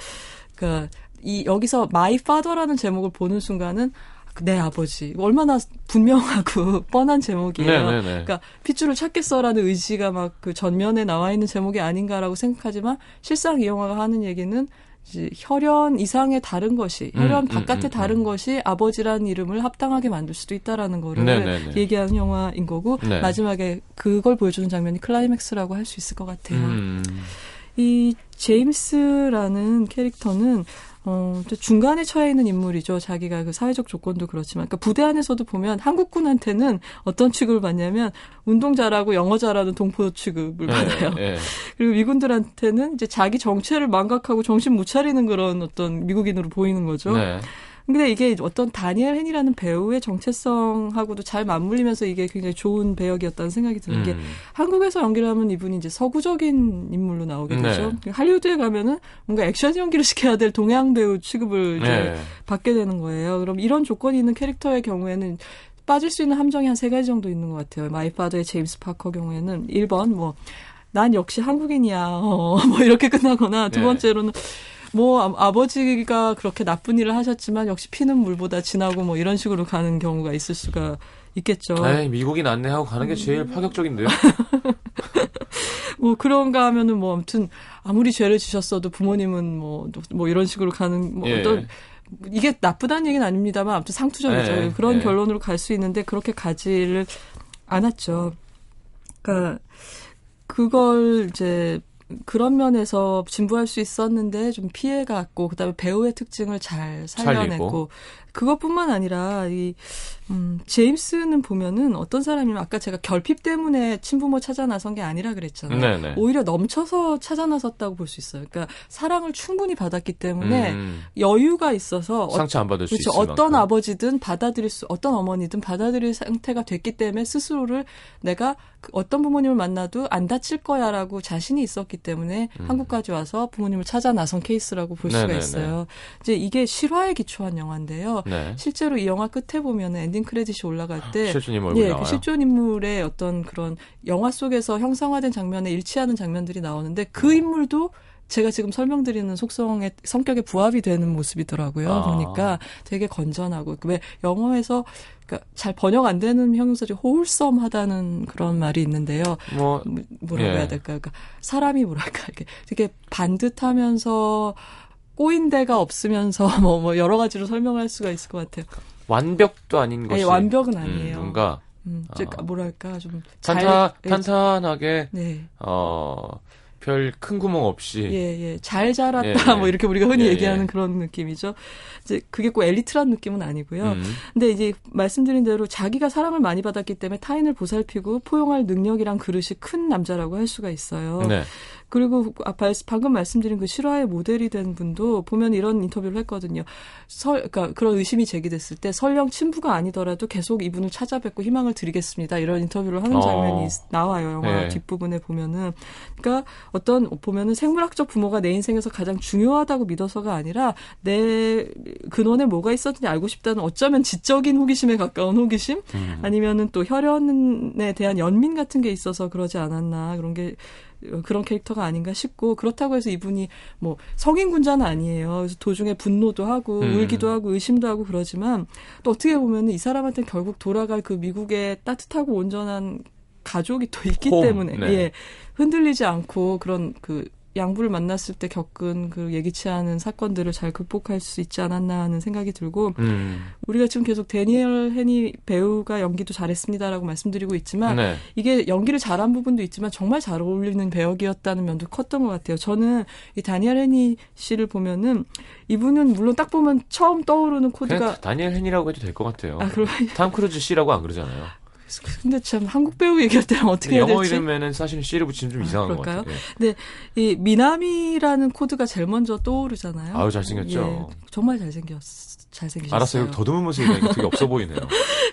그러니까 이 여기서 마이 파더라는 제목을 보는 순간은 내 아버지 얼마나 분명하고 뻔한 제목이에요. 네네네. 그러니까 핏줄을 찾겠어라는 의지가 막 그 전면에 나와 있는 제목이 아닌가라고 생각하지만 실상 이 영화가 하는 얘기는 이제 혈연 이상의 다른 것이 혈연 음, 바깥의 음, 음, 다른 음. 것이 아버지라는 이름을 합당하게 만들 수도 있다라는 거를 네네네. 얘기하는 영화인 거고 네. 마지막에 그걸 보여주는 장면이 클라이맥스라고 할 수 있을 것 같아요. 음. 이 제임스라는 캐릭터는 어, 또 중간에 처해 있는 인물이죠. 자기가 그 사회적 조건도 그렇지만. 그러니까 부대 안에서도 보면 한국군한테는 어떤 취급을 받냐면 운동 잘하고 영어 잘하는 동포 취급을 받아요. 예, 예. 그리고 미군들한테는 이제 자기 정체를 망각하고 정신 못 차리는 그런 어떤 미국인으로 보이는 거죠. 네. 근데 이게 어떤 다니엘 헨이라는 배우의 정체성하고도 잘 맞물리면서 이게 굉장히 좋은 배역이었다는 생각이 드는 게 음. 한국에서 연기를 하면 이분이 이제 서구적인 인물로 나오게 네. 되죠. 할리우드에 가면은 뭔가 액션 연기를 시켜야 될 동양 배우 취급을 이제 네. 받게 되는 거예요. 그럼 이런 조건이 있는 캐릭터의 경우에는 빠질 수 있는 함정이 한 세 가지 정도 있는 것 같아요. 마이파더의 제임스 파커 경우에는 1번 뭐 난 역시 한국인이야. 어, 뭐 이렇게 끝나거나 두 네. 번째로는 뭐 아, 버지가 그렇게 나쁜 일을 하셨지만 역시 피는 물보다 진하고 뭐 이런 식으로 가는 경우가 있을 수가 있겠죠. 에이, 미국인 안내하고 가는 게 제일 음. 파격적인데요. 뭐 그런가 하면은 뭐 아무튼 아무리 죄를 지셨어도 부모님은 뭐뭐 이런 식으로 가는 뭐 예. 어떤 이게 나쁘다는 얘기는 아닙니다만 아무튼 상투적이죠. 예, 그런 예. 결론으로 갈 수 있는데 그렇게 가지를 않았죠. 그러니까 그걸 이제 그런 면에서 진부할 수 있었는데 좀 피해갔고 그다음에 배우의 특징을 잘 살려냈고 살리고. 그것뿐만 아니라 이 음, 제임스는 보면은 어떤 사람이면 아까 제가 결핍 때문에 친부모 찾아 나선 게 아니라 그랬잖아요. 네네. 오히려 넘쳐서 찾아 나섰다고 볼 수 있어요. 그러니까 사랑을 충분히 받았기 때문에 음. 여유가 있어서 어, 상처 안 받을 수 그렇죠. 어떤 만큼. 아버지든 받아들일 수, 어떤 어머니든 받아들일 상태가 됐기 때문에 스스로를 내가 그 어떤 부모님을 만나도 안 다칠 거야라고 자신이 있었기 때문에 한국까지 와서 부모님을 찾아 나선 케이스라고 볼 수가 음. 네네네. 있어요. 이제 이게 실화에 기초한 영화인데요. 네. 실제로 이 영화 끝에 보면 엔딩 크레딧이 올라갈 때 실존 인물 예, 나와요. 그 실존 인물의 어떤 그런 영화 속에서 형상화된 장면에 일치하는 장면들이 나오는데 그 인물도 제가 지금 설명드리는 속성의 성격에 부합이 되는 모습이더라고요. 아. 보니까 되게 건전하고 왜 영어에서 그러니까 잘 번역 안 되는 형용사지 호울썸하다는 그런 말이 있는데요. 뭐 뭐- 뭐라고 예. 해야 될까요? 그러니까 사람이 뭐랄까 이렇게 되게 반듯하면서 꼬인 데가 없으면서 뭐, 뭐 여러 가지로 설명할 수가 있을 것 같아요. 완벽도 아닌 것이 아니, 완벽은 음, 아니에요. 뭔가 음, 아. 즉 뭐랄까 좀 탄탄 잘- 예, 탄탄하게 네. 어. 별 큰 구멍 없이 예, 예. 잘 자랐다. 예, 예. 뭐 이렇게 우리가 흔히 예, 얘기하는 예. 그런 느낌이죠. 이제 그게 꼭 엘리트란 느낌은 아니고요. 음. 근데 이제 말씀드린 대로 자기가 사랑을 많이 받았기 때문에 타인을 보살피고 포용할 능력이란 그릇이 큰 남자라고 할 수가 있어요. 네. 그리고 아, 발- 방금 말씀드린 그 실화의 모델이 된 분도 보면 이런 인터뷰를 했거든요. 설, 그러니까 그런 의심이 제기됐을 때 설령 친부가 아니더라도 계속 이분을 찾아뵙고 희망을 드리겠습니다. 이런 인터뷰를 하는 어. 장면이 있- 나와요. 영화 네. 뒷부분에 보면은. 그러니까 어떤 보면은 생물학적 부모가 내 인생에서 가장 중요하다고 믿어서가 아니라 내 근원에 뭐가 있었는지 알고 싶다는 어쩌면 지적인 호기심에 가까운 호기심 음. 아니면은 또 혈연에 대한 연민 같은 게 있어서 그러지 않았나 그런 게 어, 그런 캐릭터가 아닌가 싶고 그렇다고 해서 이분이 뭐 성인 군자는 아니에요. 그래서 도중에 분노도 하고 음. 울기도 하고 의심도 하고 그러지만 또 어떻게 보면은 이 사람한테 결국 돌아갈 그 미국의 따뜻하고 온전한 가족이 또 있기 홈, 때문에 네. 예 흔들리지 않고 그런 그 양부를 만났을 때 겪은 그 예기치 않은 사건들을 잘 극복할 수 있지 않았나 하는 생각이 들고 음. 우리가 지금 계속 데니엘 헤니 배우가 연기도 잘했습니다라고 말씀드리고 있지만 네. 이게 연기를 잘한 부분도 있지만 정말 잘 어울리는 배역이었다는 면도 컸던 것 같아요. 저는 이 다니엘 헤니 씨를 보면은 이분은 물론 딱 보면 처음 떠오르는 코드가 다니엘 헨이라고 해도 될 것 같아요. 아 그럼 탐 크루즈 씨라고 안 그러잖아요. 근데 참 한국 배우 얘기할 때는 어떻게 해야 영어 될지 이름에는 사실은 씨를 붙이면 좀 아, 이상한 그럴까요? 것 같아요. 예. 근데 이 미남이라는 코드가 제일 먼저 떠오르잖아요. 아유, 잘생겼죠. 예, 정말 잘생겼 잘생기셨어요. 알았어요. 더듬으면서 얘기하니까 되게 없어 보이네요.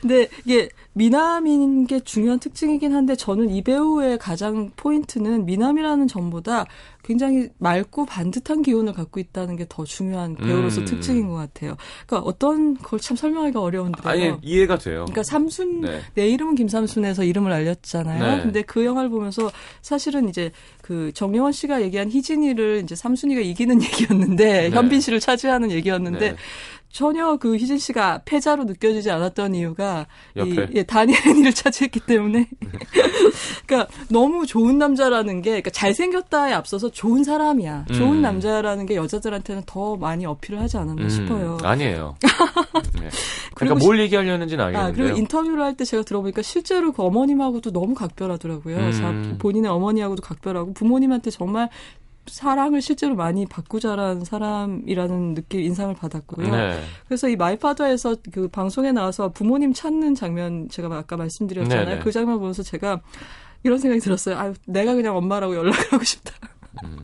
근데 이게 미남인 게 중요한 특징이긴 한데 저는 이 배우의 가장 포인트는 미남이라는 점보다 굉장히 맑고 반듯한 기운을 갖고 있다는 게 더 중요한 배우로서 음. 특징인 것 같아요. 그러니까 어떤 걸 참 설명하기가 어려운데요. 아니 이해가 돼요. 그러니까 삼순 네. 내 이름은 김삼순에서 이름을 알렸잖아요. 네. 근데 그 영화를 보면서 사실은 이제 그 정영원 씨가 얘기한 희진이를 이제 삼순이가 이기는 얘기였는데 네. 현빈 씨를 차지하는 얘기였는데 네. 전혀 그 희진 씨가 패자로 느껴지지 않았던 이유가 이 옆에. 예, 다니엘을 차지했기 때문에 그러니까 너무 좋은 남자라는 게 그러니까 잘생겼다에 앞서서 좋은 사람이야. 좋은 음. 남자라는 게 여자들한테는 더 많이 어필을 하지 않았나 음, 싶어요. 아니에요. 네. 그러니까 뭘 얘기하려는지는 아, 알겠는데요. 그리고 인터뷰를 할 때 제가 들어보니까 실제로 그 어머님하고도 너무 각별하더라고요. 음. 자, 본인의 어머니하고도 각별하고 부모님한테 정말 사랑을 실제로 많이 받고 자란 사람이라는 느낌 인상을 받았고요. 네. 그래서 이 마이파더에서 그 방송에 나와서 부모님 찾는 장면 제가 아까 말씀드렸잖아요. 네네. 그 장면 보면서 제가 이런 생각이 들었어요. 아, 내가 그냥 엄마라고 연락하고 싶다. 음.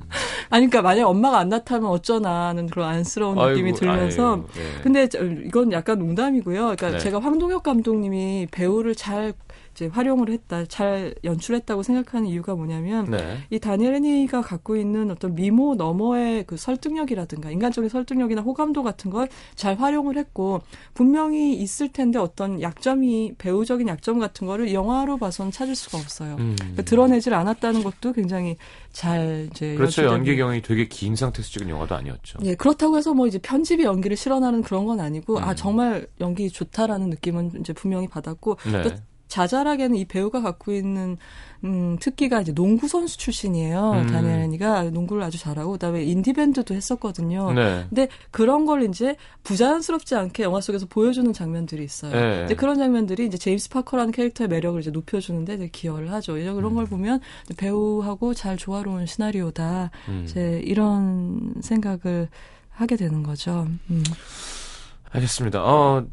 아니, 그러니까 만약 엄마가 안 나타나면 어쩌나 하는 그런 안쓰러운 느낌이 아이고, 들면서 아이고, 네. 근데 저- 이건 약간 농담이고요. 그러니까 네. 제가 황동혁 감독님이 배우를 잘 이제 활용을 했다, 잘 연출했다고 생각하는 이유가 뭐냐면 네. 이 다니엘 헤니가 갖고 있는 어떤 미모 너머의 그 설득력이라든가 인간적인 설득력이나 호감도 같은 걸 잘 활용을 했고 분명히 있을 텐데 어떤 약점이 배우적인 약점 같은 거를 영화로 봐서는 찾을 수가 없어요. 음. 그러니까 드러내질 않았다는 것도 굉장히 잘 이제 그렇죠. 연기 경이 되게 긴 상태에서 찍은 영화도 아니었죠. 예, 그렇다고 해서 뭐 이제 편집이 연기를 실현하는 그런 건 아니고, 음. 아, 정말 연기 좋다라는 느낌은 이제 분명히 받았고, 네. 또 자잘하게는 이 배우가 갖고 있는, 음, 특기가 이제 농구 선수 출신이에요. 음. 다니엘이가 농구를 아주 잘하고, 그 다음에 인디 밴드도 했었거든요. 네. 근데 그런 걸 이제 부자연스럽지 않게 영화 속에서 보여주는 장면들이 있어요. 네. 이제 그런 장면들이 이제 제임스 파커라는 캐릭터의 매력을 이제 높여주는데 되게 기여를 하죠. 이제 그런 음. 걸 보면 배우하고 잘 조화로운 시나리오다. 음. 이제 이런 생각을 하게 되는 거죠. 음. 알겠습니다. 어,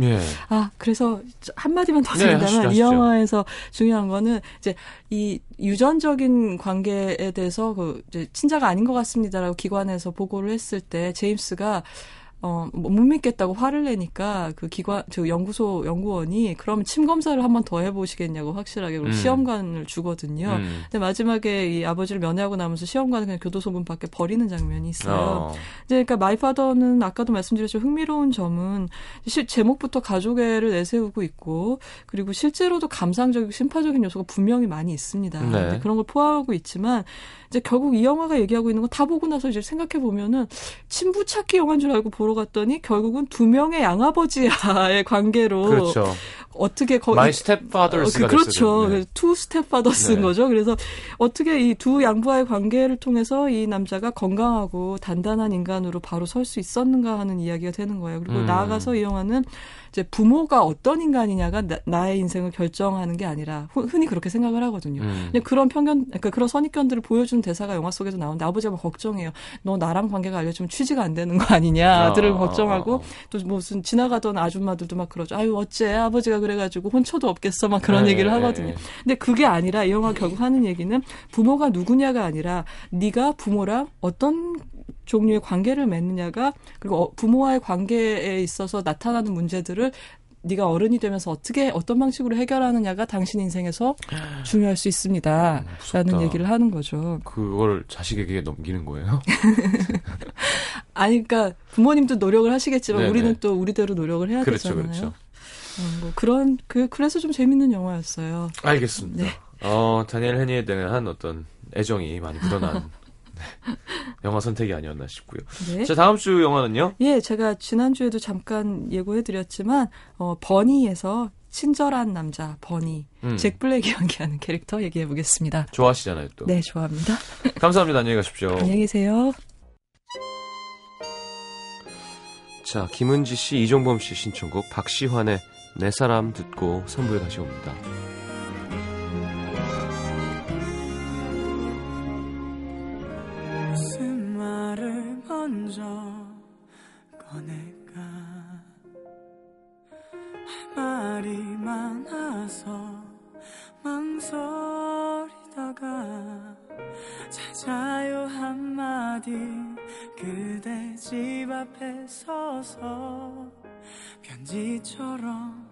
예. 아, 그래서 저- 한마디만 더 네, 드린다면 하시죠, 이. 영화에서 중요한 거는 이제 이 유전적인 관계에 대해서 그 이제 친자가 아닌 것 같습니다라고 기관에서 보고를 했을 때 제임스가 어, 뭐못 믿겠다고 화를 내니까 그 기관, 저 연구소 연구원이 그러면 침 검사를 한번 더 해보시겠냐고 확실하게 음. 시험관을 주거든요. 음. 근데 마지막에 이 아버지를 면회하고 나면서 시험관을 그냥 교도소 문 밖에 버리는 장면이 있어요. 어. 이제 그러니까 My Father는 아까도 말씀드렸지만 흥미로운 점은 실 제목부터 가족애를 내세우고 있고 그리고 실제로도 감상적이고 신파적인 요소가 분명히 많이 있습니다. 네. 그런 걸 포함하고 있지만 이제 결국 이 영화가 얘기하고 있는 건 다 보고 나서 이제 생각해 보면은 친부 찾기 영화인 줄 알고 보러 갔더니 결국은 두 명의 양아버지와의 관계로 그렇죠. 어떻게 거기 My stepfathers가 어, 그, 그렇죠. 네. two stepfathers인 네. 거죠. 그래서 어떻게 이 두 양부와의 관계를 통해서 이 남자가 건강하고 단단한 인간으로 바로 설 수 있었는가 하는 이야기가 되는 거예요. 그리고 음. 나아가서 이 영화는 이제 부모가 어떤 인간이냐가 나, 의 인생을 결정하는 게 아니라 흔- 흔히 그렇게 생각을 하거든요. 음. 근데 그런 편견, 그러니까 그런 선입견들을 보여주는 대사가 영화 속에서 나오는데 아버지가 막 걱정해요. 너 나랑 관계가 알려주면 취지가 안 되는 거 아니냐. 아들을 어, 걱정하고 어, 어. 또 무슨 지나가던 아줌마들도 막 그러죠. 아유 어째 아버지가 그래가지고 혼처도 없겠어 막 그런 네, 얘기를 네, 하거든요. 네. 근데 그게 아니라 이 영화 결국 하는 얘기는 부모가 누구냐가 아니라 네가 부모랑 어떤 종류의 관계를 맺느냐가 그리고 어, 부모와의 관계에 있어서 나타나는 문제들을 네가 어른이 되면서 어떻게 어떤 방식으로 해결하느냐가 당신 인생에서 중요할 수 있습니다. 음, 무섭다. 얘기를 하는 거죠. 그걸 자식에게 넘기는 거예요? 아니 그러니까 부모님도 노력을 하시겠지만 네네. 우리는 또 우리대로 노력을 해야 그렇죠, 되잖아요. 그렇죠. 어, 뭐 그런 그 그래서 좀 재밌는 영화였어요. 알겠습니다. 네. 어, 다니엘 헤니에 대한 어떤 애정이 많이 묻어난 네. 영화 선택이 아니었나 싶고요. 네. 자, 다음 주 영화는요? 예, 제가 지난주에도 잠깐 예고해드렸지만, 어, 버니에서 친절한 남자, 버니. 음. 잭 블랙이 연기하는 캐릭터 얘기해보겠습니다. 좋아하시잖아요, 또. 네, 좋아합니다. 감사합니다. 안녕히 가십시오. 안녕히 계세요. 자, 김은지 씨, 이종범 씨 신청곡 박시환의 내 사람 듣고 3부에 다시 옵니다. 먼저 꺼낼까? 할 말이 많아서 망설이다가 찾아요 한마디. 그대 집 앞에 서서 편지처럼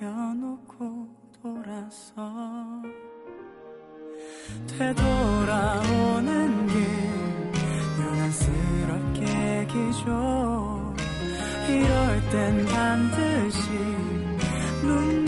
내려놓고 돌아서 되돌아오는 길 유난스럽 게 기죠 이럴 땐 반드시 눈물